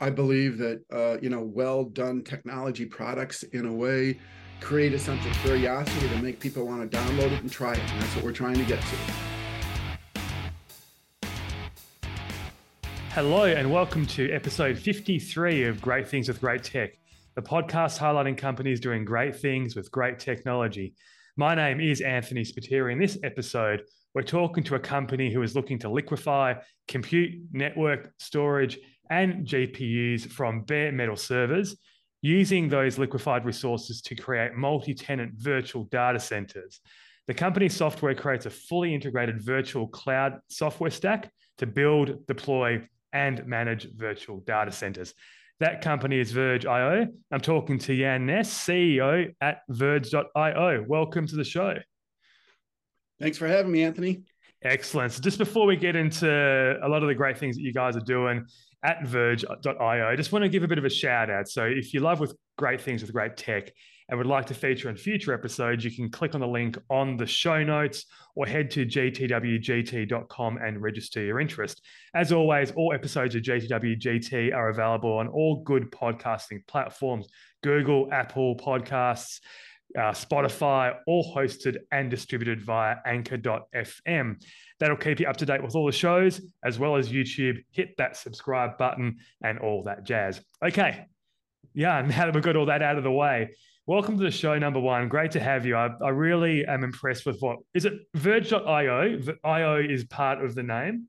I believe that uh, you know well done technology products in a way create a sense of curiosity to make people want to download it and try it. And that's what we're trying to get to. Hello and welcome to episode 53 of Great Things with Great Tech, the podcast highlighting companies doing great things with great technology. My name is Anthony Spiteri. In this episode, we're talking to a company who is looking to liquefy compute, network, storage, and GPUs from bare metal servers, using those liquefied resources to create multi tenant virtual data centers. The company's software creates a fully integrated virtual cloud software stack to build, deploy, and manage virtual data centers. That company is Verge.io. I'm talking to Yan Ness, CEO at Verge.io. Welcome to the show. Thanks for having me, Anthony. Excellent. So, just before we get into a lot of the great things that you guys are doing, at verge.io. I just want to give a bit of a shout out. So if you love with great things with great tech and would like to feature in future episodes, you can click on the link on the show notes or head to gtwgt.com and register your interest. As always, all episodes of GTWGT are available on all good podcasting platforms Google, Apple Podcasts, uh, Spotify, all hosted and distributed via anchor.fm. That'll keep you up to date with all the shows, as well as YouTube. Hit that subscribe button and all that jazz. Okay. Yeah, now that we've got all that out of the way, welcome to the show number one. Great to have you. I, I really am impressed with what is it Verge.io? IO is part of the name.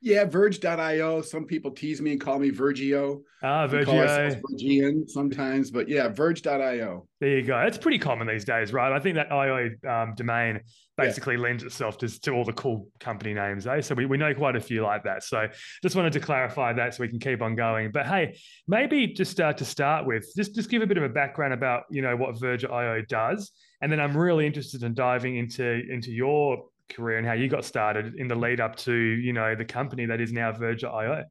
Yeah, Verge.io. Some people tease me and call me Vergio. Ah, Vergio. Vergian sometimes, but yeah, Verge.io. There you go. It's pretty common these days, right? I think that IO um, domain basically yeah. lends itself to, to all the cool company names, eh? So we, we know quite a few like that. So just wanted to clarify that so we can keep on going. But hey, maybe just uh, to start with, just, just give a bit of a background about, you know, what Verge.io does. And then I'm really interested in diving into, into your career and how you got started in the lead up to you know the company that is now Verge.io.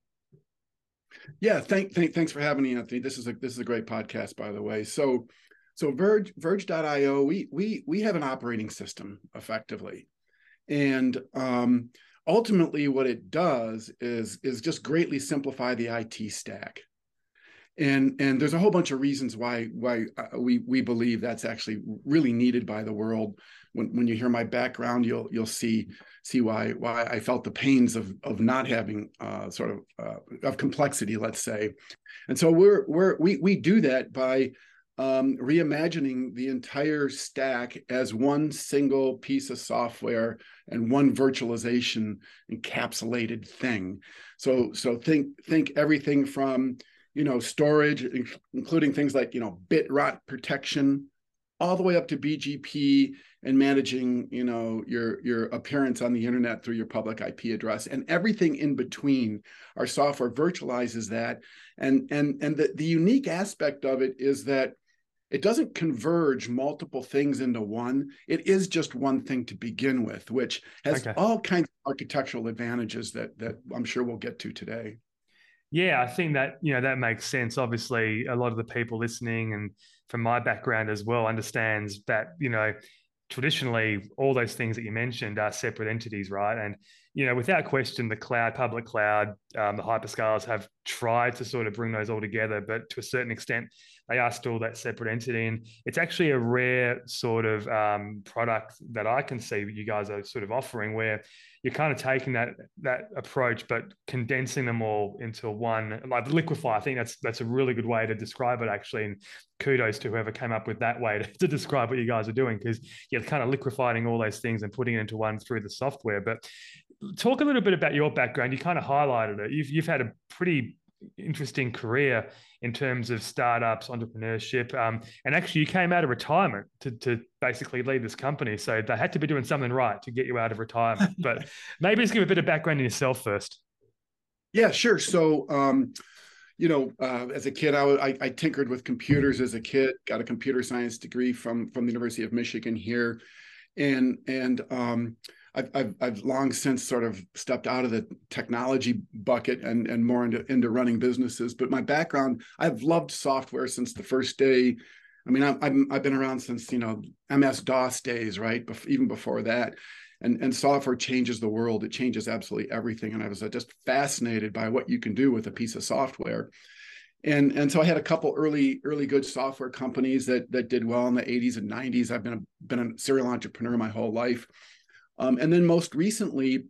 Yeah, thank, thank thanks for having me, Anthony. This is a this is a great podcast, by the way. So so Verge Verge.io, we we we have an operating system effectively, and um, ultimately what it does is is just greatly simplify the IT stack and and there's a whole bunch of reasons why why uh, we we believe that's actually really needed by the world when when you hear my background you'll you'll see see why why I felt the pains of of not having uh, sort of uh, of complexity let's say. And so we're we're we we do that by um, reimagining the entire stack as one single piece of software and one virtualization encapsulated thing. So so think think everything from you know, storage, including things like, you know, bit rot protection, all the way up to BGP and managing, you know, your your appearance on the internet through your public IP address and everything in between. Our software virtualizes that, and and and the the unique aspect of it is that it doesn't converge multiple things into one. It is just one thing to begin with, which has okay. all kinds of architectural advantages that that I'm sure we'll get to today. Yeah, I think that you know that makes sense. Obviously, a lot of the people listening, and from my background as well, understands that you know traditionally all those things that you mentioned are separate entities, right? And you know, without question, the cloud, public cloud, um, the hyperscalers have tried to sort of bring those all together, but to a certain extent, they are still that separate entity. And it's actually a rare sort of um, product that I can see you guys are sort of offering, where you're kind of taking that that approach, but condensing them all into one, like liquefy. I think that's that's a really good way to describe it, actually. And kudos to whoever came up with that way to, to describe what you guys are doing, because you're kind of liquefying all those things and putting it into one through the software. But talk a little bit about your background. You kind of highlighted it. You've you've had a pretty interesting career in terms of startups, entrepreneurship, um, and actually you came out of retirement to to basically lead this company. So they had to be doing something right to get you out of retirement. but maybe just give a bit of background in yourself first. Yeah, sure. So. Um, you know, uh, as a kid, I, I, I tinkered with computers as a kid. Got a computer science degree from from the University of Michigan here, and and um, I've, I've, I've long since sort of stepped out of the technology bucket and, and more into, into running businesses. But my background, I've loved software since the first day. I mean, i have I've been around since, you know, MS DOS days, right? Bef- even before that. and and software changes the world. It changes absolutely everything. And I was uh, just fascinated by what you can do with a piece of software. And and so I had a couple early early good software companies that that did well in the 80s and 90s. I've been a, been a serial entrepreneur my whole life. Um, and then most recently,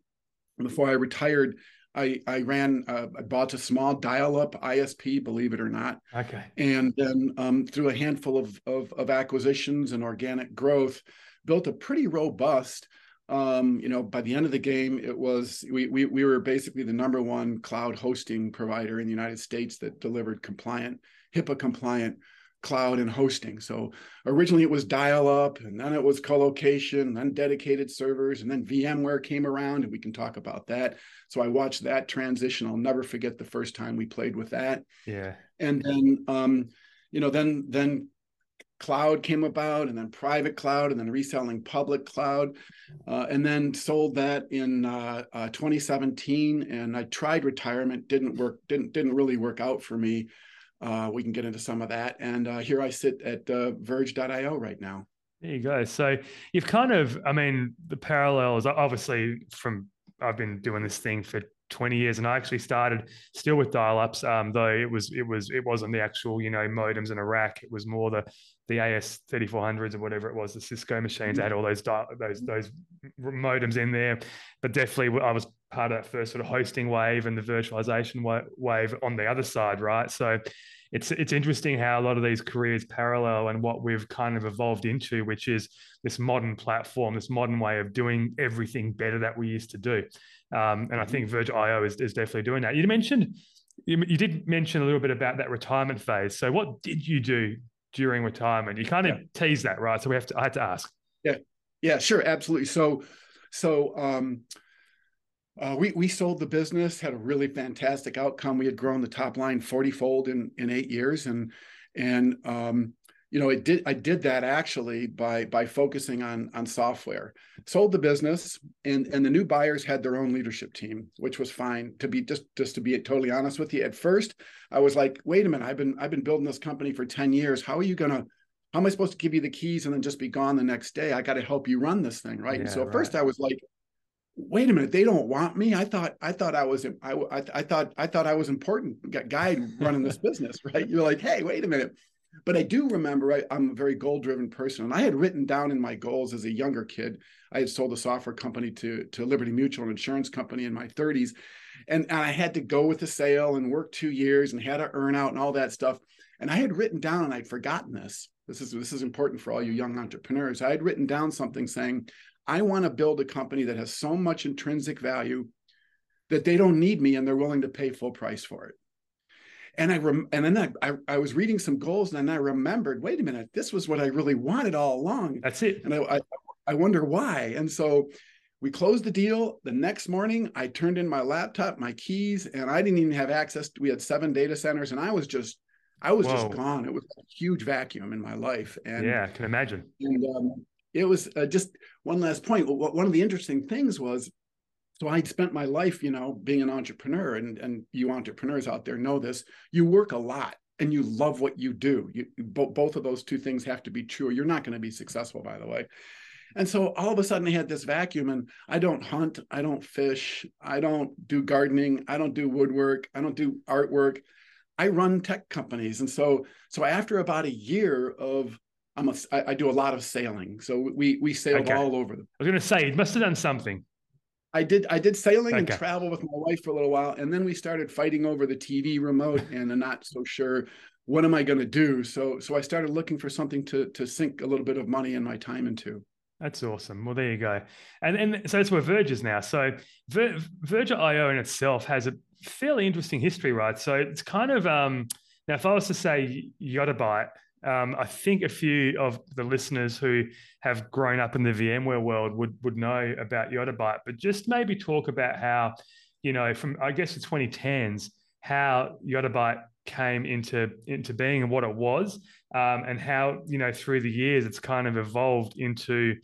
before I retired, I, I ran, uh, I bought a small dial-up ISP, believe it or not. Okay. And then um, through a handful of, of, of acquisitions and organic growth, built a pretty robust. Um, you know, by the end of the game, it was we, we we were basically the number one cloud hosting provider in the United States that delivered compliant, HIPAA compliant cloud and hosting. So originally it was dial up and then it was colocation, then dedicated servers, and then VMware came around and we can talk about that. So I watched that transition. I'll never forget the first time we played with that. Yeah. And then um, you know, then then cloud came about and then private cloud and then reselling public cloud uh, and then sold that in uh, uh, 2017 and i tried retirement didn't work didn't didn't really work out for me uh, we can get into some of that. And uh, here I sit at uh, Verge.io right now. There you go. So you've kind of, I mean, the parallels obviously from I've been doing this thing for 20 years, and I actually started still with dial-ups, um, though it was it was it wasn't the actual you know modems in a rack. It was more the the AS 3400s or whatever it was, the Cisco machines. that had all those those those modems in there, but definitely I was part of that first sort of hosting wave and the virtualization wave on the other side, right? So it's it's interesting how a lot of these careers parallel and what we've kind of evolved into, which is this modern platform, this modern way of doing everything better that we used to do. Um, and I mm-hmm. think Verge.io is, is definitely doing that. You mentioned you, you did mention a little bit about that retirement phase. So what did you do during retirement? You kind of yeah. tease that, right? So we have to I had to ask. Yeah, yeah, sure, absolutely. So so um uh, we we sold the business, had a really fantastic outcome. We had grown the top line forty fold in in eight years, and and um, you know it did I did that actually by by focusing on on software. Sold the business, and and the new buyers had their own leadership team, which was fine. To be just just to be totally honest with you, at first I was like, wait a minute, I've been I've been building this company for ten years. How are you gonna how am I supposed to give you the keys and then just be gone the next day? I got to help you run this thing, right? Yeah, and so at right. first I was like, wait a minute they don't want me i thought i thought i was i i, I thought i thought i was important Got guy running this business right you're like hey wait a minute but i do remember I, i'm a very goal driven person and i had written down in my goals as a younger kid i had sold a software company to to liberty mutual an insurance company in my 30s and, and i had to go with the sale and work two years and had to earn out and all that stuff. And i had written down and i'd forgotten this. This is this is important for all you young entrepreneurs. I had written down something saying I want to build a company that has so much intrinsic value that they don't need me and they're willing to pay full price for it. And I rem- and then I, I, I was reading some goals and then I remembered, wait a minute, this was what I really wanted all along. That's it. And I, I, I wonder why. And so we closed the deal. The next morning, I turned in my laptop, my keys, and I didn't even have access. To, we had seven data centers, and I was just, I was Whoa. just gone. It was a huge vacuum in my life. And yeah, I can imagine. And um, it was uh, just one last point. One of the interesting things was, so I'd spent my life, you know, being an entrepreneur, and and you entrepreneurs out there know this. You work a lot and you love what you do. You bo- both of those two things have to be true. You're not going to be successful, by the way. And so all of a sudden I had this vacuum and I don't hunt, I don't fish, I don't do gardening, I don't do woodwork, I don't do artwork. I run tech companies. And so so after about a year of I'm a, I, I do a lot of sailing, so we we sailed okay. all over. The- I was going to say, you must have done something. I did. I did sailing okay. and travel with my wife for a little while, and then we started fighting over the TV remote, and I'm not so sure what am I going to do. So so I started looking for something to to sink a little bit of money and my time into. That's awesome. Well, there you go. And and so that's where Verge is now. So Ver, Verge.io in itself has a fairly interesting history, right? So it's kind of um, now if I was to say Yottabyte um, I think a few of the listeners who have grown up in the VMware world would would know about Yottabyte, but just maybe talk about how, you know, from I guess the 2010s, how Yottabyte came into into being and what it was, um, and how you know through the years it's kind of evolved into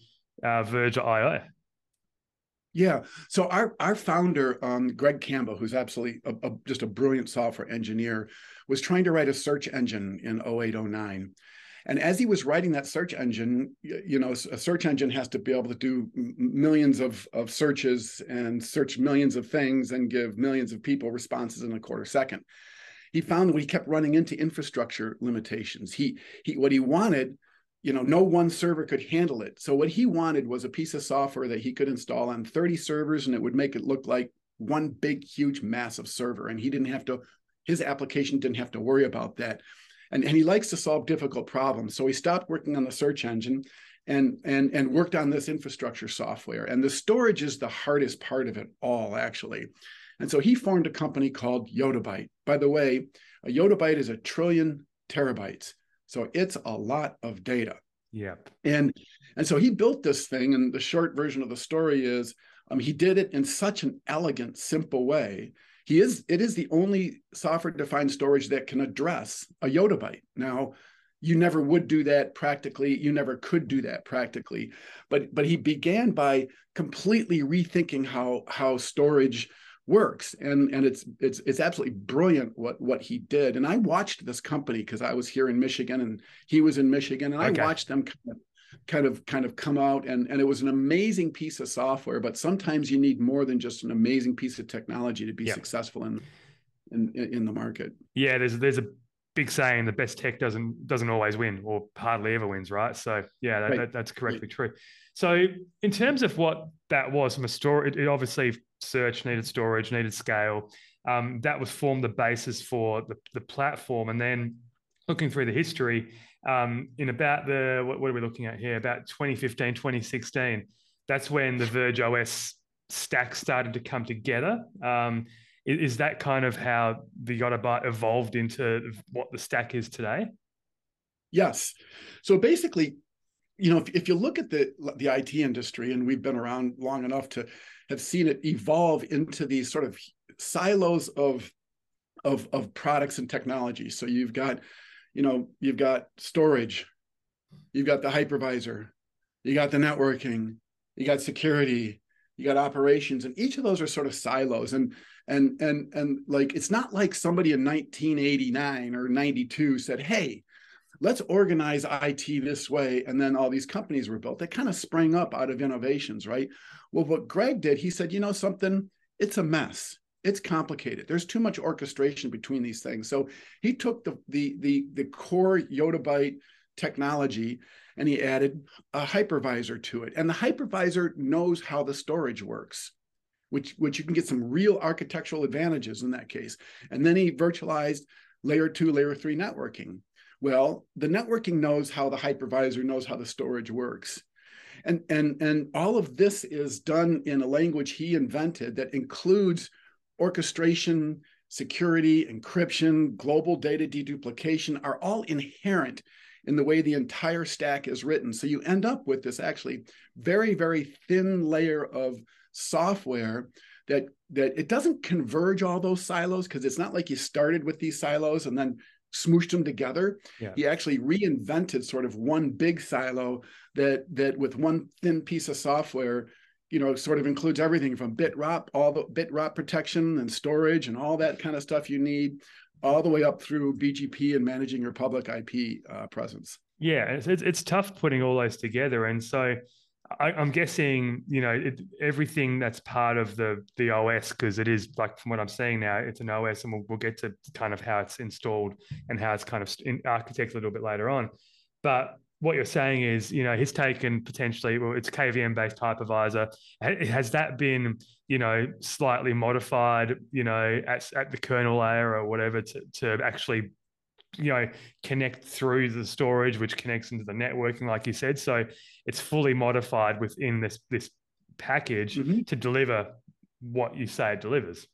uh, Verge.io. Yeah. So our our founder, um, Greg Campbell, who's absolutely a, a, just a brilliant software engineer, was trying to write a search engine in 0809. And as he was writing that search engine, you know, a search engine has to be able to do millions of, of searches and search millions of things and give millions of people responses in a quarter second. He found that he kept running into infrastructure limitations. He, he what he wanted, you know, no one server could handle it. So what he wanted was a piece of software that he could install on 30 servers and it would make it look like one big, huge, massive server. And he didn't have to, his application didn't have to worry about that and, and he likes to solve difficult problems. So he stopped working on the search engine and and and worked on this infrastructure software. And the storage is the hardest part of it all, actually. And so he formed a company called Yottabyte. By the way, a yottabyte is a trillion terabytes. So it's a lot of data. Yep. And and so he built this thing, and the short version of the story is um, he did it in such an elegant, simple way he is it is the only software defined storage that can address a yottabyte now you never would do that practically. You never could do that practically. But but he began by completely rethinking how how storage works. And and it's it's it's absolutely brilliant what what he did. And i watched this company because i was here in michigan and he was in michigan and okay. i watched them kind of kind of kind of come out. And and it was an amazing piece of software but sometimes you need more than just an amazing piece of technology to be yep. successful in, in in the market. Yeah there's there's a big saying the best tech doesn't doesn't always win or hardly ever wins right? So yeah that, right. that, that's correctly true. So in terms of what that was from a story it, it obviously search needed storage needed scale. Um, that was formed the basis for the, the platform. And then looking through the history um, in about the what, what, are we looking at here? About 2015, 2016. That's when the Verge OS stack started to come together. Um, is, that kind of how the Yottabyte evolved into what the stack is today? Yes. So basically, you know, if, if you look at the the IT industry, and we've been around long enough to have seen it evolve into these sort of silos of of of products and technology. So you've got you know, you've got storage, you've got the hypervisor, you got the networking, you got security, you got operations, and each of those are sort of silos. And and and and like it's not like somebody in 1989 or 92 said, "Hey, let's organize IT this way," and then all these companies were built. They kind of sprang up out of innovations, right? Well, what Greg did, he said, "You know something? It's a mess it's complicated. There's too much orchestration between these things. So he took the the the, the core Yottabyte technology and he added a hypervisor to it. And the hypervisor knows how the storage works, which which you can get some real architectural advantages in that case. And then he virtualized layer two, layer three networking. Well, the networking knows how the hypervisor knows how the storage works. And, and, and all of this is done in a language he invented that includes orchestration, security, encryption, global data deduplication are all inherent in the way the entire stack is written. So you end up with this actually very, very thin layer of software that that it doesn't converge all those silos because it's not like you started with these silos and then smooshed them together. Yeah. He actually reinvented sort of one big silo that that with one thin piece of software you know, sort of includes everything from bit rot, all the bit rot protection and storage and all that kind of stuff you need, all the way up through BGP and managing your public IP uh, presence. Yeah, it's, it's tough putting all those together, and so I, am guessing you know it, everything that's part of the the OS because it is like from what I'm seeing now, it's an OS, and we'll, we'll get to kind of how it's installed and how it's kind of in architected a little bit later on. But what you're saying is, you know, he's taken potentially, well, it's KVM based hypervisor. Has that been, you know, slightly modified, you know, at, at the kernel layer or whatever to, to actually, you know, connect through the storage, which connects into the networking, like you said. So it's fully modified within this this package mm-hmm. to deliver what you say it delivers.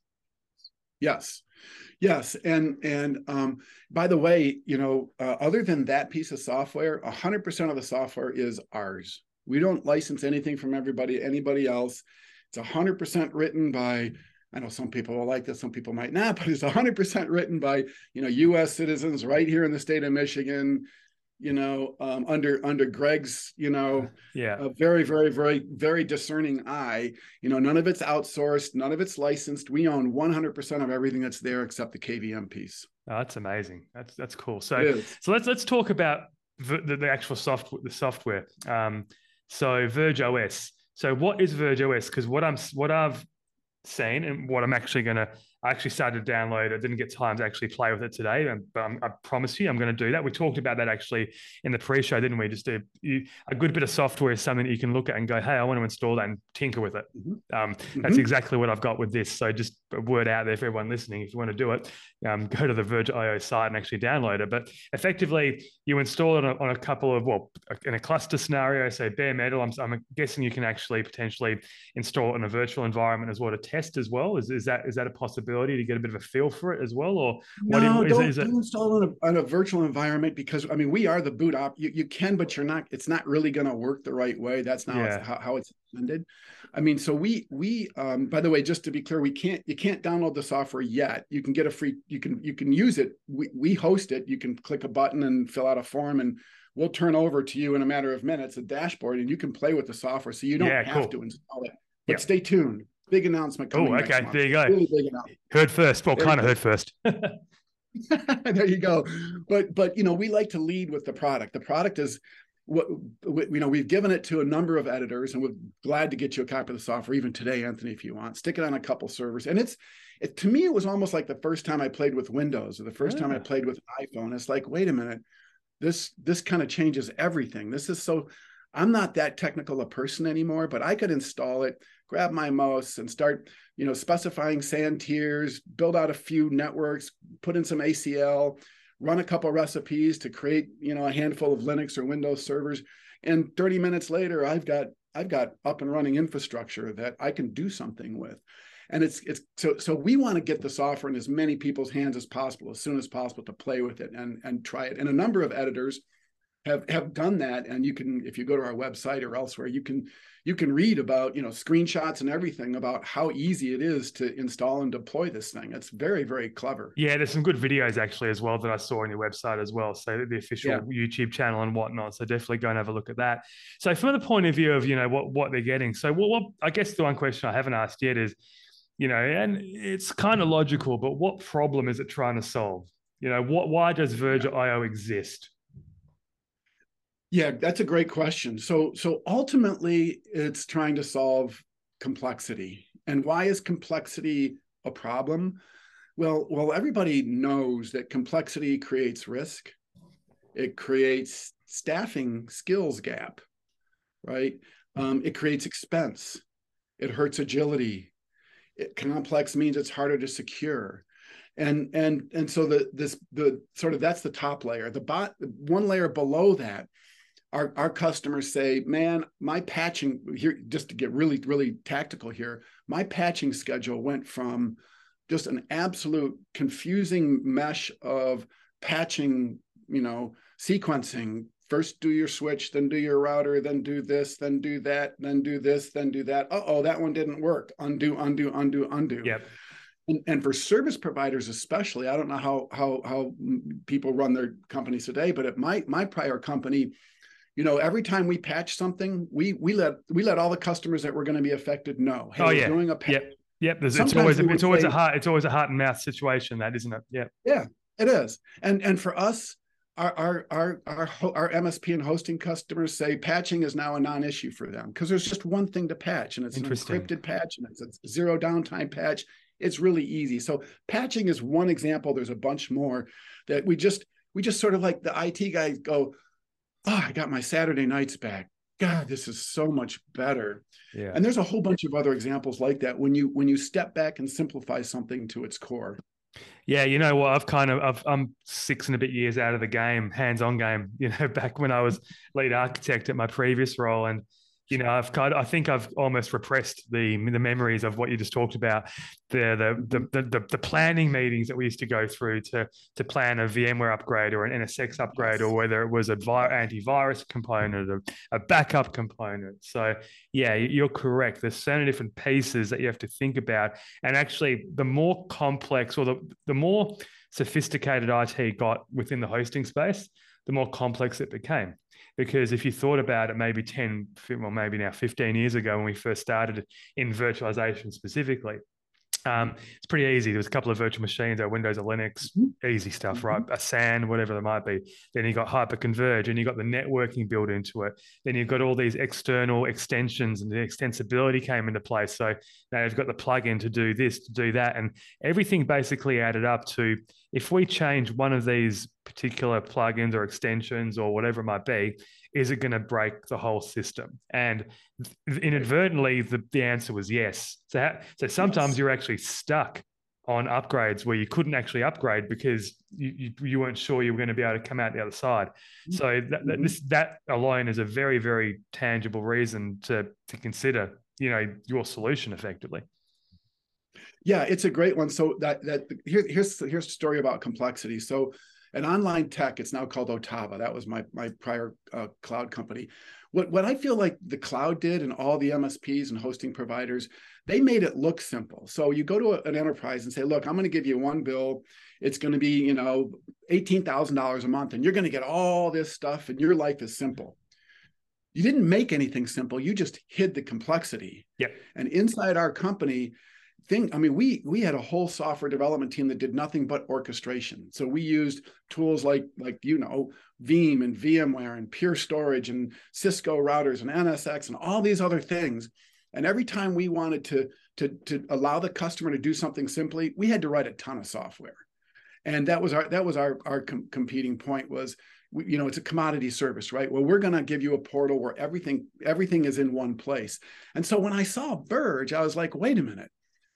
Yes. Yes, and and um, by the way, you know, uh, other than that piece of software, hundred percent of the software is ours. We don't license anything from everybody, anybody else. It's hundred percent written by. I know some people will like this, some people might not, but it's hundred percent written by you know U.S. citizens right here in the state of Michigan you know, um, under under Greg's, you know, yeah, a very, very, very, very discerning eye. You know, none of it's outsourced, none of it's licensed. We own 100% of everything that's there except the KVM piece. Oh, that's amazing. That's that's cool. So so let's let's talk about the, the actual software, the software. Um, so Verge OS. So what is Verge OS? Because what I'm what I've seen and what I'm actually going to I actually started to download. It. I didn't get time to actually play with it today, but I'm, i promise you, I'm going to do that. We talked about that actually in the pre-show, didn't we? Just a, a good bit of software is something that you can look at and go, "Hey, I want to install that and tinker with it." Mm-hmm. Um, mm-hmm. That's exactly what I've got with this. So just a word out there for everyone listening: if you want to do it, um, go to the Verge.io site and actually download it. But effectively, you install it on a, on a couple of well, in a cluster scenario, say bare metal. I'm, I'm guessing you can actually potentially install it in a virtual environment as well to test as well. Is, is that is that a possibility? To get a bit of a feel for it as well? Or no, do you, don't, is, is don't install on a, on a, virtual environment because I mean we are the boot op. You, you can, but you're not. It's not really going to work the right way. That's not yeah. how, how it's intended. I mean, so we we um, by the way, just to be clear, we can't you can't download the software yet. You can get a free. You can you can use it. We we host it. You can click a button and fill out a form and we'll turn over to you in a matter of minutes a dashboard and you can play with the software so you don't yeah, have cool. to install it but yep. stay tuned big announcement coming. Oh, okay. There you go. Really big announcement. Heard first. Well, kind of heard first. there you go. But but you know, we like to lead with the product. The product is what you know. We've given it to a number of editors, and we're glad to get you a copy of the software even today, Anthony, if you want. Stick it on a couple servers, and it's it to me it was almost like the first time I played with Windows or the first yeah. time I ah. played with an iPhone. It's like, wait a minute, this this kind of changes everything. This is so. I'm not that technical a person anymore, but I could install it grab my mouse and start, you know, specifying SAN tiers, build out a few networks, put in some ACL, run a couple recipes to create, you know, a handful of Linux or Windows servers. And 30 minutes later, I've got I've got up and running infrastructure that I can do something with. And it's it's so so we want to get the software in as many people's hands as possible, as soon as possible to play with it and and try it. And a number of editors have have done that and you can if you go to our website or elsewhere you can you can read about you know screenshots and everything about how easy it is to install and deploy this thing. It's very very clever. Yeah there's some good videos actually as well that i saw on your website as well so the official yeah. youtube channel and whatnot so definitely go and have a look at that. So from the point of view of you know what what they're getting so what, what i guess the one question i haven't asked yet is you know and it's kind of logical but what problem is it trying to solve? You know what why does verge.io exist yeah, that's a great question. So so ultimately it's trying to solve complexity. And why is complexity a problem? Well, well everybody knows that complexity creates risk. It creates staffing skills gap, right? Um, it creates expense. It hurts agility. It, complex means it's harder to secure and and and so the this the sort of that's the top layer the bot one layer below that our, our customers say, man, my patching here, just to get really, really tactical here, my patching schedule went from just an absolute confusing mesh of patching, you know, sequencing. First do your switch, then do your router, then do this, then do that, then do this, then do that. oh, that one didn't work. Undo, undo, undo, undo. Yep. And, and for service providers especially, I don't know how how how people run their companies today, but at my my prior company, you know, every time we patch something, we we let we let all the customers that were going to be affected know. Hey, oh yeah, doing a patch. Yep. Yep. There's, it's always a, it's always a heart it's always a heart and mouth situation, that isn't it? Yeah. Yeah, it is. And and for us, our our our our, our MSP and hosting customers say patching is now a non-issue for them because there's just one thing to patch, and it's an encrypted patch, and it's a zero downtime patch. It's really easy. So patching is one example. There's a bunch more that we just we just sort of like the IT guys go oh, I got my Saturday nights back. God, this is so much better. Yeah. And there's a whole bunch of other examples like that when you when you step back and simplify something to its core. Yeah, you know what? I've kind of i am six and a bit years out of the game, hands-on game. You know, back when I was lead architect at my previous role, and you know, I've kind of, I think I've almost repressed the the memories of what you just talked about, the the the the, the planning meetings that we used to go through to to plan a VMware upgrade or an NSX upgrade, or whether it was a antivirus component, or a backup component. So yeah, you're correct. There's so many different pieces that you have to think about, and actually, the more complex or the the more sophisticated IT got within the hosting space, the more complex it became because if you thought about it maybe 10 well maybe now 15 years ago when we first started in virtualization specifically Um, it's pretty easy. There's a couple of virtual machines, or Windows or Linux, mm-hmm. easy stuff, mm-hmm. right? A SAN, whatever it might be. Then you got hyperconverge, and you got the networking built into it. Then you've got all these external extensions, and the extensibility came into place. So now you've got the plugin to do this, to do that, and everything basically added up to if we change one of these particular plugins or extensions or whatever it might be, is it going to break the whole system? And inadvertently, the, the answer was yes. So, so sometimes yes. you're actually stuck on upgrades where you couldn't actually upgrade because you, you, you, weren't sure you were going to be able to come out the other side. Mm-hmm. So that, that, this, that alone is a very, very tangible reason to, to consider, you know, your solution effectively. Yeah, it's a great one. So that that here, here's here's a story about complexity. So an online tech, it's now called Otava. That was my my prior uh, cloud company. What what I feel like the cloud did and all the MSPs and hosting providers, they made it look simple. So you go to a, an enterprise and say, look, I'm going to give you one bill. It's going to be you know eighteen thousand dollars a month, and you're going to get all this stuff, and your life is simple you didn't make anything simple you just hid the complexity yeah and inside our company thing i mean we we had a whole software development team that did nothing but orchestration. So we used tools like like you know veeam and vmware and pure storage and cisco routers and nsx and all these other things. And every time we wanted to to to allow the customer to do something simply we had to write a ton of software. And that was our that was our our com- competing point was you know it's a commodity service right? Well we're going to give you a portal where everything everything is in one place. And so when i saw verge i was like wait a minute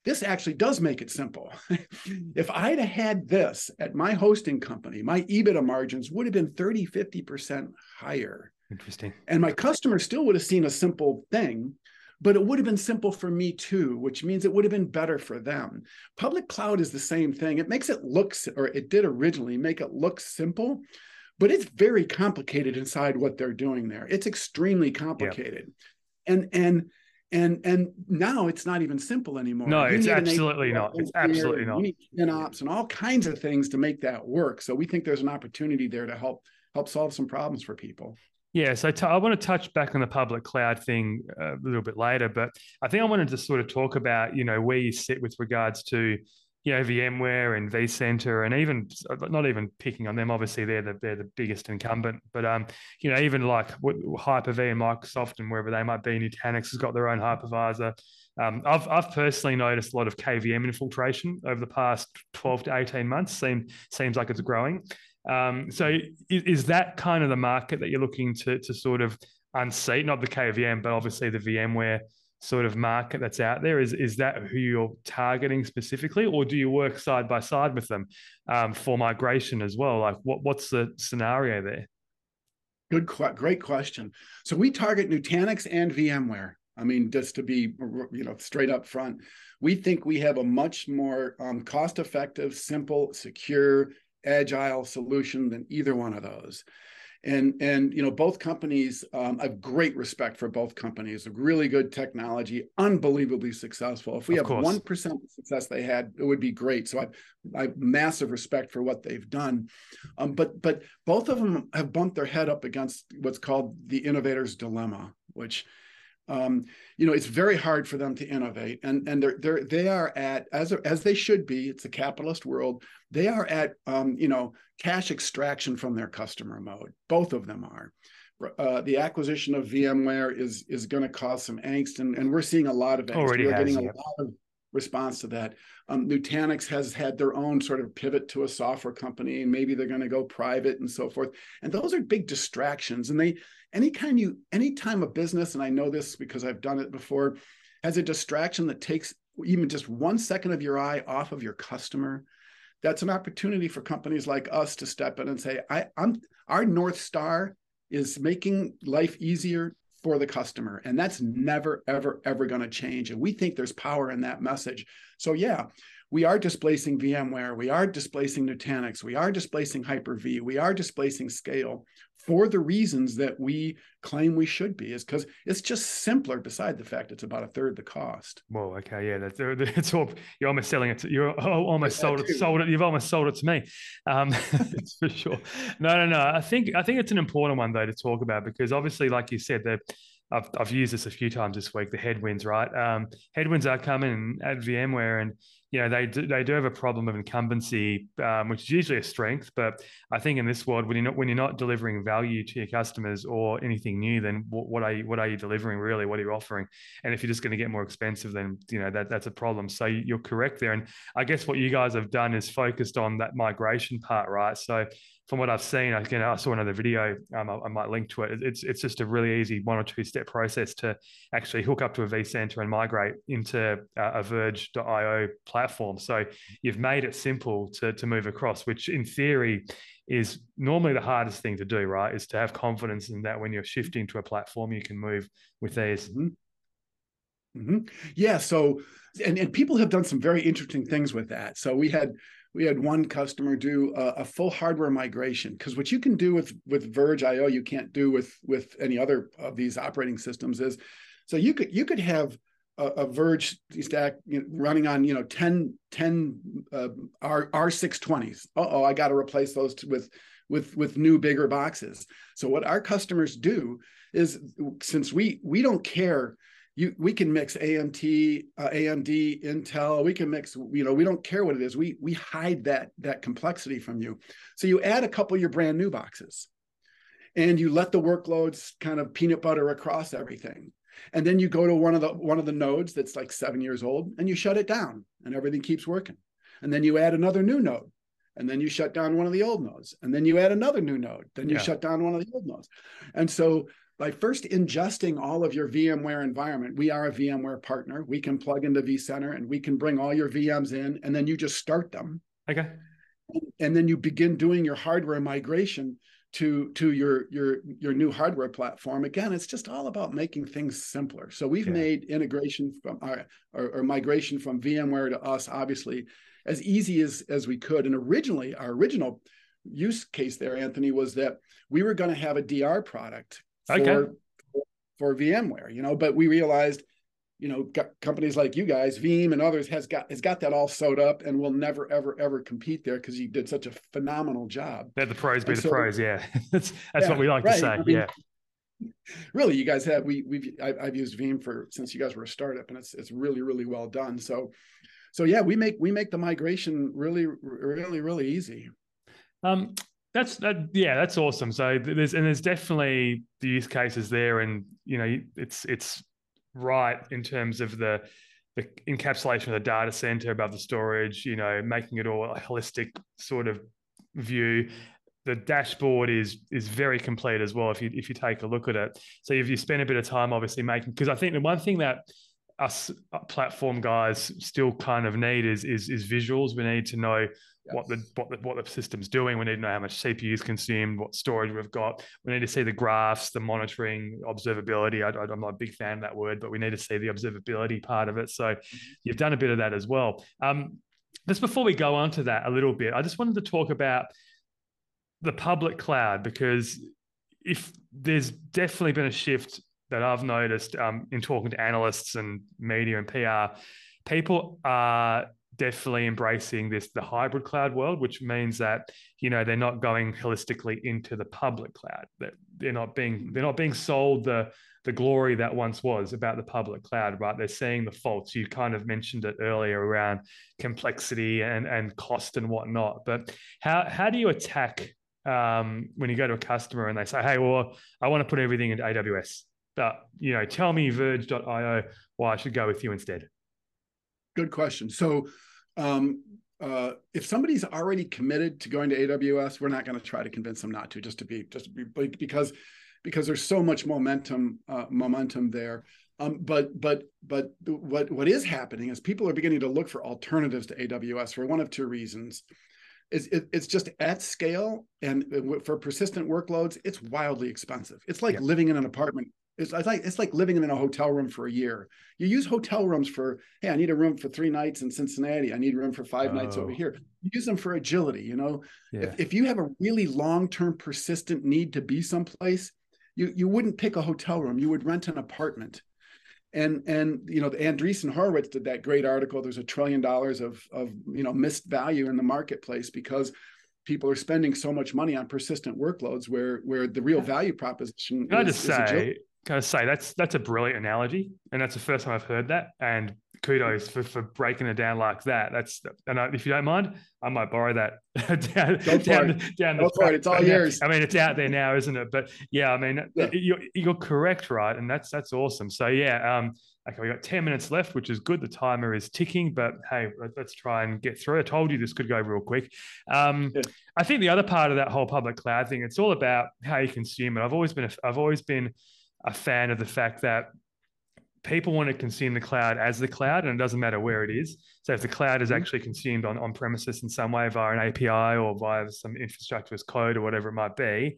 this actually does make it simple. if I'd had this at my hosting company, my EBITDA margins would have been 30, 50% higher. Interesting. And my customer still would have seen a simple thing, but it would have been simple for me too, which means it would have been better for them. Public cloud is the same thing. It makes it look, or it did originally make it look simple, but it's very complicated inside what they're doing there. It's extremely complicated. Yeah. And, and, and and now it's not even simple anymore. No, you it's absolutely not. It's absolutely not. You need ops and all kinds of things to make that work. So we think there's an opportunity there to help help solve some problems for people. Yeah, so t- I want to touch back on the public cloud thing uh, a little bit later, but I think I wanted to sort of talk about you know where you sit with regards to you know VMware and vCenter, and even not even picking on them. Obviously, they're the they're the biggest incumbent, but um, you know, even like Hyper-V and Microsoft and wherever they might be, Nutanix has got their own hypervisor. Um, I've I've personally noticed a lot of KVM infiltration over the past twelve to eighteen months. Seems seems like it's growing. Um, so is, is that kind of the market that you're looking to to sort of unseat? Not the KVM, but obviously the VMware sort of market that's out there? Is is that who you're targeting specifically, or do you work side by side with them um, for migration as well? Like, what what's the scenario there? Good, great question. So we target Nutanix and VMware. I mean, just to be you know straight up front, we think we have a much more um, cost-effective, simple, secure, agile solution than either one of those and and you know both companies um, I have great respect for both companies really good technology unbelievably successful. If we of have one percent success they had it would be great. So I, I have massive respect for what they've done. Um, but but both of them have bumped their head up against what's called the innovator's dilemma which um, you know it's very hard for them to innovate and and they're they're they are at as as they should be it's a capitalist world they are at um, you know cash extraction from their customer mode both of them are uh, the acquisition of VMware is is going to cause some angst, and, and we're seeing a lot of angst. Already we're has, getting a lot of response to that. Um, Nutanix has had their own sort of pivot to a software company, and maybe they're going to go private and so forth. And those are big distractions. And they anytime you anytime a business, and I know this because I've done it before, has a distraction that takes even just one second of your eye off of your customer, that's an opportunity for companies like us to step in and say, I, I'm our North Star is making life easier for the customer. And that's never, ever, ever going to change. And we think there's power in that message. So, yeah, we are displacing VMware, we are displacing Nutanix, we are displacing Hyper-V, we are displacing Scale for the reasons that we claim we should be, is because it's just simpler. Beside the fact it's about a third the cost. Well, okay, yeah, that's it's all you're almost selling it. To, you're almost sold it, sold it. You've almost sold it to me, um, for sure. No, no, no. I think I think it's an important one though to talk about because obviously, like you said, the I've, I've used this a few times this week. The headwinds, right? Um, headwinds are coming at VMware, and you know they do, they do have a problem of incumbency, um, which is usually a strength. But I think in this world, when you're not when you're not delivering value to your customers or anything new, then what, what are you what are you delivering really? What are you offering? And if you're just going to get more expensive, then you know that that's a problem. So you're correct there. And I guess what you guys have done is focused on that migration part, right? So from what I've seen, again, I saw another video. Um, I, I, might link to it. It's it's just a really easy one or two step process to actually hook up to a vCenter and migrate into uh, a Verge.io platform. So you've made it simple to to move across, which in theory is normally the hardest thing to do. Right? Is to have confidence in that when you're shifting to a platform, you can move with ease. Mm-hmm. Mm-hmm. Yeah. So, and, and people have done some very interesting things with that. So we had we had one customer do a, a full hardware migration because what you can do with with Verge IO you can't do with with any other of these operating systems is so you could you could have a, a Verge stack you know, running on you know 10 10 uh, R R620s. oh, I got to replace those with with with new bigger boxes. So what our customers do is since we we don't care you we can mix AMT, uh, AMD, Intel. We can mix. You know, we don't care what it is. We we hide that that complexity from you. So you add a couple of your brand new boxes, and you let the workloads kind of peanut butter across everything. And then you go to one of the one of the nodes that's like seven years old, and you shut it down, and everything keeps working. And then you add another new node, and then you shut down one of the old nodes, and then you add another new node, then you yeah. shut down one of the old nodes. And so by first ingesting all of your VMware environment, we are a VMware partner. We can plug into vCenter and we can bring all your VMs in, and then you just start them. Okay. And then you begin doing your hardware migration to to your your your new hardware platform. Again, it's just all about making things simpler. So we've yeah. made integration from our or, or migration from VMware to us, obviously, as easy as as we could. And originally, our original use case there, Anthony, was that we were going to have a DR product for, okay. for VMware, you know, but we realized, you know, companies like you guys, Veeam and others has got has got that all sewed up and will never ever ever compete there because you did such a phenomenal job. Let the pros be and the so, pros, yeah. that's that's yeah, what we like right. to say. I mean, yeah. Really, you guys have we we've I've used Veeam for since you guys were a startup, and it's it's really really well done. So, so yeah, we make we make the migration really really really easy. Um, that's that. Yeah, that's awesome. So there's and there's definitely the use cases there, and you know it's it's right in terms of the the encapsulation of the data center above the storage. You know, making it all a holistic sort of view. The dashboard is is very complete as well if you if you take a look at it. So if you spend a bit of time, obviously making because I think the one thing that us uh, platform guys still kind of need is is, is visuals. We need to know yes. what the what the what the system's doing. We need to know how much CPU is consumed, what storage we've got. We need to see the graphs, the monitoring, observability. I, am not a big fan of that word, but we need to see the observability part of it. So mm-hmm. you've done a bit of that as well. Um, just before we go on to that a little bit, I just wanted to talk about the public cloud because if there's definitely been a shift that I've noticed um, in talking to analysts and media and PR, people are definitely embracing this the hybrid cloud world which means that you know they're not going holistically into the public cloud that they're not being they're not being sold the the glory that once was about the public cloud right? They're seeing the faults. You kind of mentioned it earlier around complexity and and cost and whatnot but how how do you attack um, when you go to a customer and they say hey well i want to put everything into aws but you know tell me verge.io why i should go with you instead Good question. So, um, uh, if somebody's already committed to going to AWS, we're not going to try to convince them not to. Just to be, just to be, because because there's so much momentum uh, momentum there. Um, but but but what what is happening is people are beginning to look for alternatives to AWS for one of two reasons. It's, it, it's just at scale and for persistent workloads, it's wildly expensive. It's like yeah. living in an apartment it's, it's like it's like living in a hotel room for a year. You use hotel rooms for hey, I need a room for three nights in Cincinnati. I need room for five oh. nights over oh. here. You use them for agility. You know, yeah. if, if you have a really long term persistent need to be someplace, you you wouldn't pick a hotel room. You would rent an apartment. And and you know, the Andreessen Horowitz did that great article. There's a trillion dollars of of you know missed value in the marketplace because people are spending so much money on persistent workloads where where the real value proposition Can I just say gotta say that's that's a brilliant analogy, and that's the first time I've heard that. And kudos for, for breaking it down like that. That's and I, if you don't mind, I might borrow that down, down, down the it. It's all yours. I mean, it's out there now, isn't it? But yeah, I mean, yeah. You're, you're correct, right? And that's that's awesome. So yeah, um, okay, we got ten minutes left, which is good. The timer is ticking, but hey, let's try and get through. I told you this could go real quick. Um, yeah. I think the other part of that whole public cloud thing, it's all about how you consume it. I've always been, a, I've always been a fan of the fact that people want to consume the cloud as the cloud, and it doesn't matter where it is. So if the cloud is mm-hmm. actually consumed on, on premises in some way via an API or via some infrastructure as code or whatever it might be,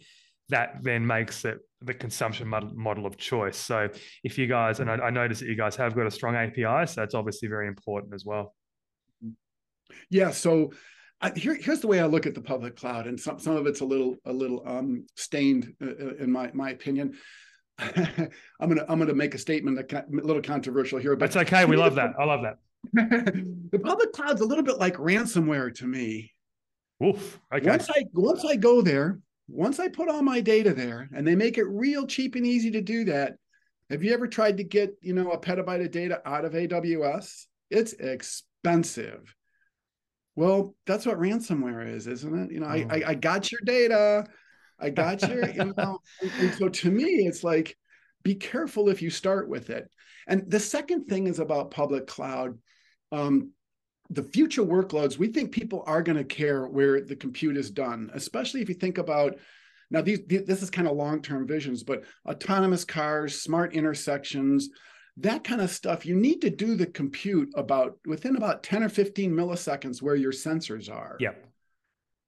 that then makes it the consumption model, of choice. So if you guys, and I, I notice that you guys have got a strong API, so that's obviously very important as well. Yeah. So I, here, here's the way I look at the public cloud, and some some of it's a little a little um, stained uh, uh in my my opinion. I'm gonna I'm gonna make a statement a little controversial here, but that's okay. We love that. I love that. the public cloud's a little bit like ransomware to me. Oof. Okay. Once I once I go there, once I put all my data there, and they make it real cheap and easy to do that. Have you ever tried to get you know a petabyte of data out of AWS? It's expensive. Well, that's what ransomware is, isn't it? You know, oh. I, I I got your data. I got you. you know? and so to me, it's like, be careful if you start with it. And the second thing is about public cloud. Um, the future workloads, we think people are going to care where the compute is done, especially if you think about now these, this is kind of long-term visions, but autonomous cars, smart intersections, that kind of stuff, you need to do the compute about within about 10 or 15 milliseconds where your sensors are. Yep.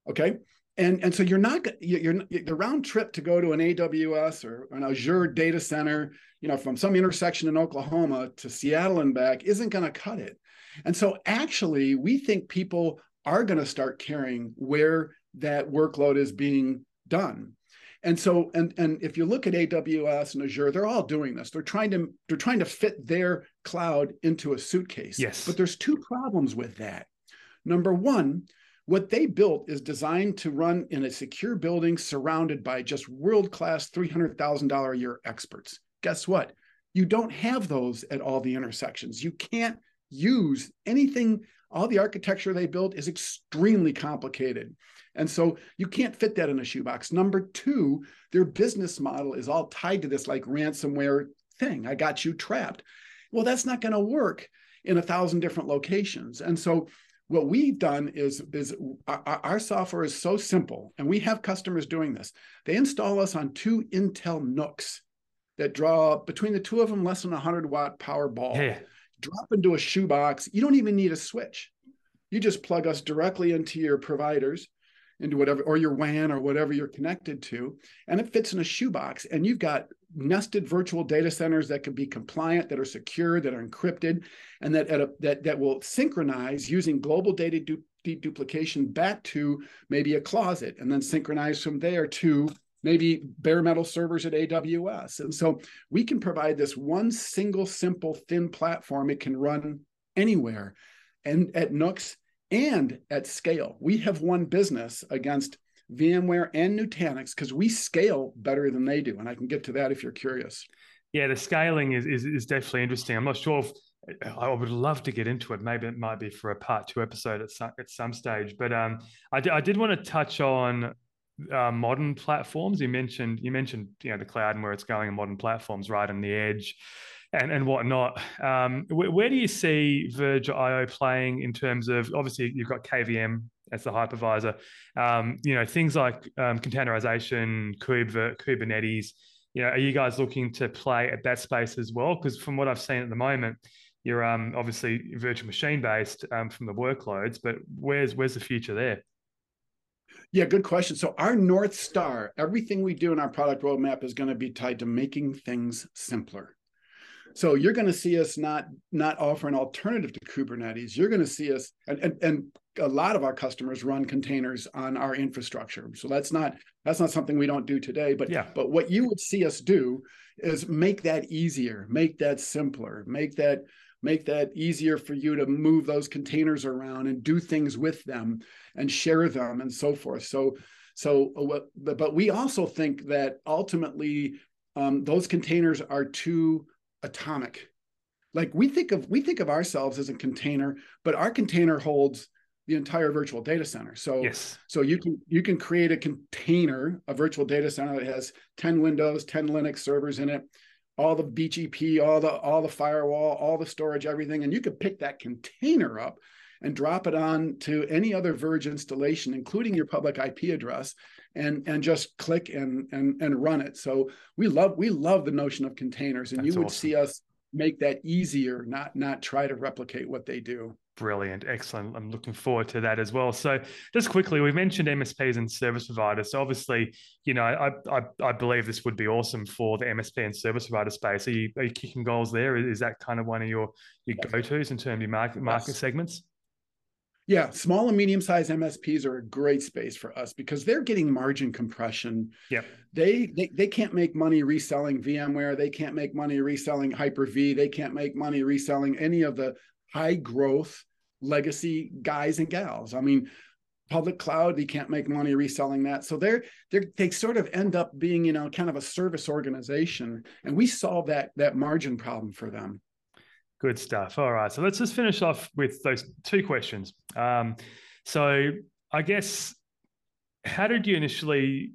Okay and and so you're not you're the round trip to go to an AWS or an Azure data center, you know, from some intersection in Oklahoma to Seattle and back isn't going to cut it. And so actually, we think people are going to start caring where that workload is being done. And so, and and if you look at AWS and Azure, they're all doing this. They're trying to they're trying to fit their cloud into a suitcase. Yes. But there's two problems with that. Number one, what they built is designed to run in a secure building surrounded by just world class $300,000 a year experts. Guess what? You don't have those at all the intersections. You can't use anything. All the architecture they built is extremely complicated. And so you can't fit that in a shoebox. Number two, their business model is all tied to this like ransomware thing. I got you trapped. Well, that's not going to work in a thousand different locations. And so what we've done is is our, our, software is so simple and we have customers doing this. They install us on two intel NUCs that draw between the two of them less than 100 watt power ball. Yeah. drop into a shoebox. You don't even need a switch. You just plug us directly into your providers into whatever or your WAN or whatever you're connected to and it fits in a shoebox and you've got nested virtual data centers that can be compliant, that are secure, that are encrypted, and that a, that that will synchronize using global data du- deduplication back to maybe a closet, and then synchronize from there to maybe bare metal servers at AWS. And so we can provide this one single, simple, thin platform. It can run anywhere, and at NUCs and at scale. We have won business against VMware and Nutanix because we scale better than they do. And I can get to that if you're curious. Yeah, the scaling is, is, is definitely interesting. I'm not sure if I would love to get into it. Maybe it might be for a part two episode at some, at some stage. But um, I, d- I did want to touch on uh, modern platforms. You mentioned you mentioned you know the cloud and where it's going, and modern platforms right on the edge, and and whatnot. Um, where, where do you see Verge.io playing in terms of obviously you've got KVM as the hypervisor. Um, you know, things like um, containerization, Kubernetes. You know, are you guys looking to play at that space as well? Because from what I've seen at the moment, you're um, obviously virtual machine based um, from the workloads, but where's where's the future there? Yeah, good question. So our north star, everything we do in our product roadmap is going to be tied to making things simpler. So you're going to see us not not offer an alternative to Kubernetes. You're going to see us, and, and, and a lot of our customers run containers on our infrastructure. So that's not that's not something we don't do today. But yeah. but what you would see us do is make that easier, make that simpler, make that make that easier for you to move those containers around and do things with them and share them and so forth. So so uh, but we also think that ultimately um, those containers are too atomic. Like we think of we think of ourselves as a container, but our container holds the entire virtual data center. So yes. so you can you can create a container, a virtual data center that has 10 Windows, 10 Linux servers in it, all the BGP, all the all the firewall, all the storage, everything, and you could pick that container up and drop it on to any other Verge installation, including your public IP address, and and just click and and and run it. So we love we love the notion of containers, and That's you would awesome. see us make that easier, not not try to replicate what they do. Brilliant, excellent. I'm looking forward to that as well. So, just quickly, we mentioned MSPs and service providers. So, obviously, you know, I, I, I believe this would be awesome for the MSP and service provider space. Are you, are you kicking goals there? Is that kind of one of your your go tos in terms of your market market yes. segments? Yeah, small and medium sized MSPs are a great space for us because they're getting margin compression. Yeah. They, they they can't make money reselling VMware, they can't make money reselling Hyper-V, they can't make money reselling any of the high growth legacy guys and gals. I mean, public cloud, they can't make money reselling that. So they're they they sort of end up being, you know, kind of a service organization and we solve that that margin problem for them. Good stuff. All right. So let's just finish off with those two questions. Um, so I guess, how did you initially,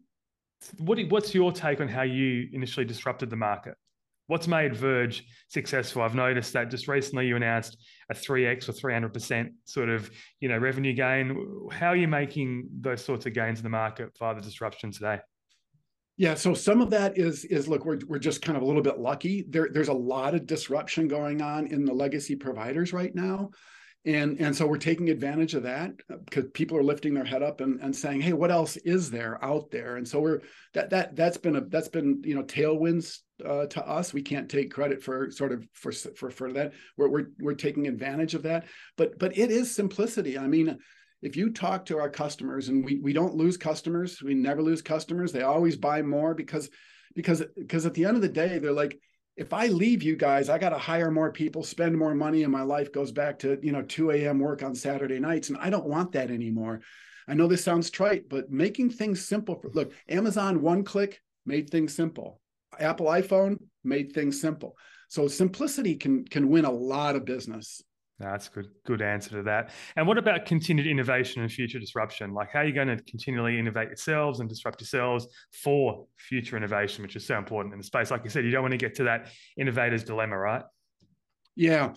what, what's your take on how you initially disrupted the market? What's made Verge successful? I've noticed that just recently you announced a 3x or 300% sort of, you know, revenue gain. How are you making those sorts of gains in the market via the disruption today? Yeah, so some of that is is look, we're we're just kind of a little bit lucky. There, there's a lot of disruption going on in the legacy providers right now. And, and so we're taking advantage of that because people are lifting their head up and, and saying, hey, what else is there out there? And so we're that that that's been a that's been you know tailwinds uh, to us. We can't take credit for sort of for for for that. We're we're we're taking advantage of that. But but it is simplicity. I mean, if you talk to our customers and we, we don't lose customers we never lose customers they always buy more because because because at the end of the day they're like if i leave you guys i got to hire more people spend more money and my life goes back to you know 2 a.m work on saturday nights and i don't want that anymore. I know this sounds trite but making things simple for, look amazon one click made things simple. Apple iphone made things simple. So simplicity can can win a lot of business that's a good, good answer to that. And what about continued innovation and future disruption? Like, how are you going to continually innovate yourselves and disrupt yourselves for future innovation, which is so important in the space? Like you said, you don't want to get to that innovator's dilemma, right? Yeah,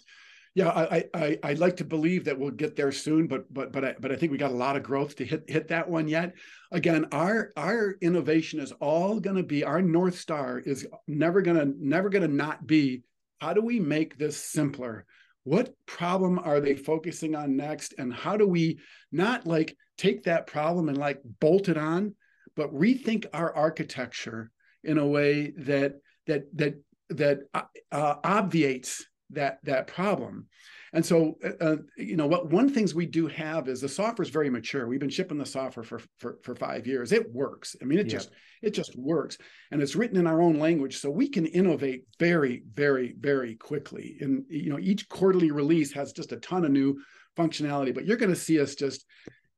yeah. I I I'd like to believe that we'll get there soon, but but but I, but I think we got a lot of growth to hit hit that one yet. Again, our our innovation is all going to be our north star is never gonna never gonna not be how do we make this simpler what problem are they focusing on next? And how do we not like take that problem and like bolt it on but rethink our architecture in a way that that that that uh, uh obviates that that problem and so, uh, uh, you know, what one things we do have is the software is very mature. We've been shipping the software for for, for five years. It works. I mean, it yeah. just it just works, and it's written in our own language, so we can innovate very, very, very quickly. And you know, each quarterly release has just a ton of new functionality. But you're going to see us just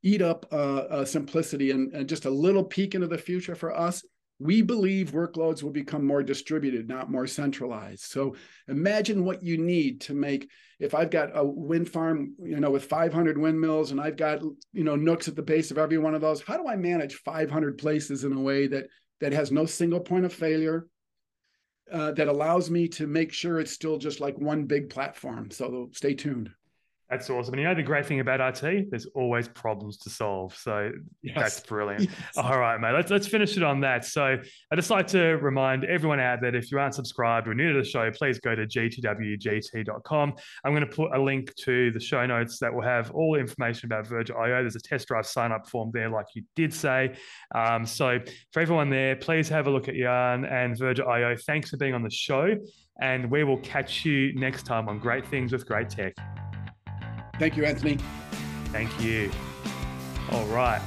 eat up uh, uh, simplicity and, and just a little peek into the future for us we believe workloads will become more distributed, not more centralized. So imagine what you need to make. If I've got a wind farm, you know, with 500 windmills, and I've got you know NUCs at the base of every one of those, how do I manage 500 places in a way that that has no single point of failure, uh, that allows me to make sure it's still just like one big platform? So stay tuned. That's awesome. And you know the great thing about IT, there's always problems to solve. So yes. that's brilliant. Yes. All right, mate. Let's let's finish it on that. So I'd just like to remind everyone out that if you aren't subscribed or new to the show, please go to gtwgt.com. I'm going to put a link to the show notes that will have all the information about Verge.io. There's a test drive sign up form there, like you did say. Um, so for everyone there, please have a look at Yan and Verge.io. Thanks for being on the show. And we will catch you next time on Great Things with Great Tech. Thank you, Anthony. Thank you. All right.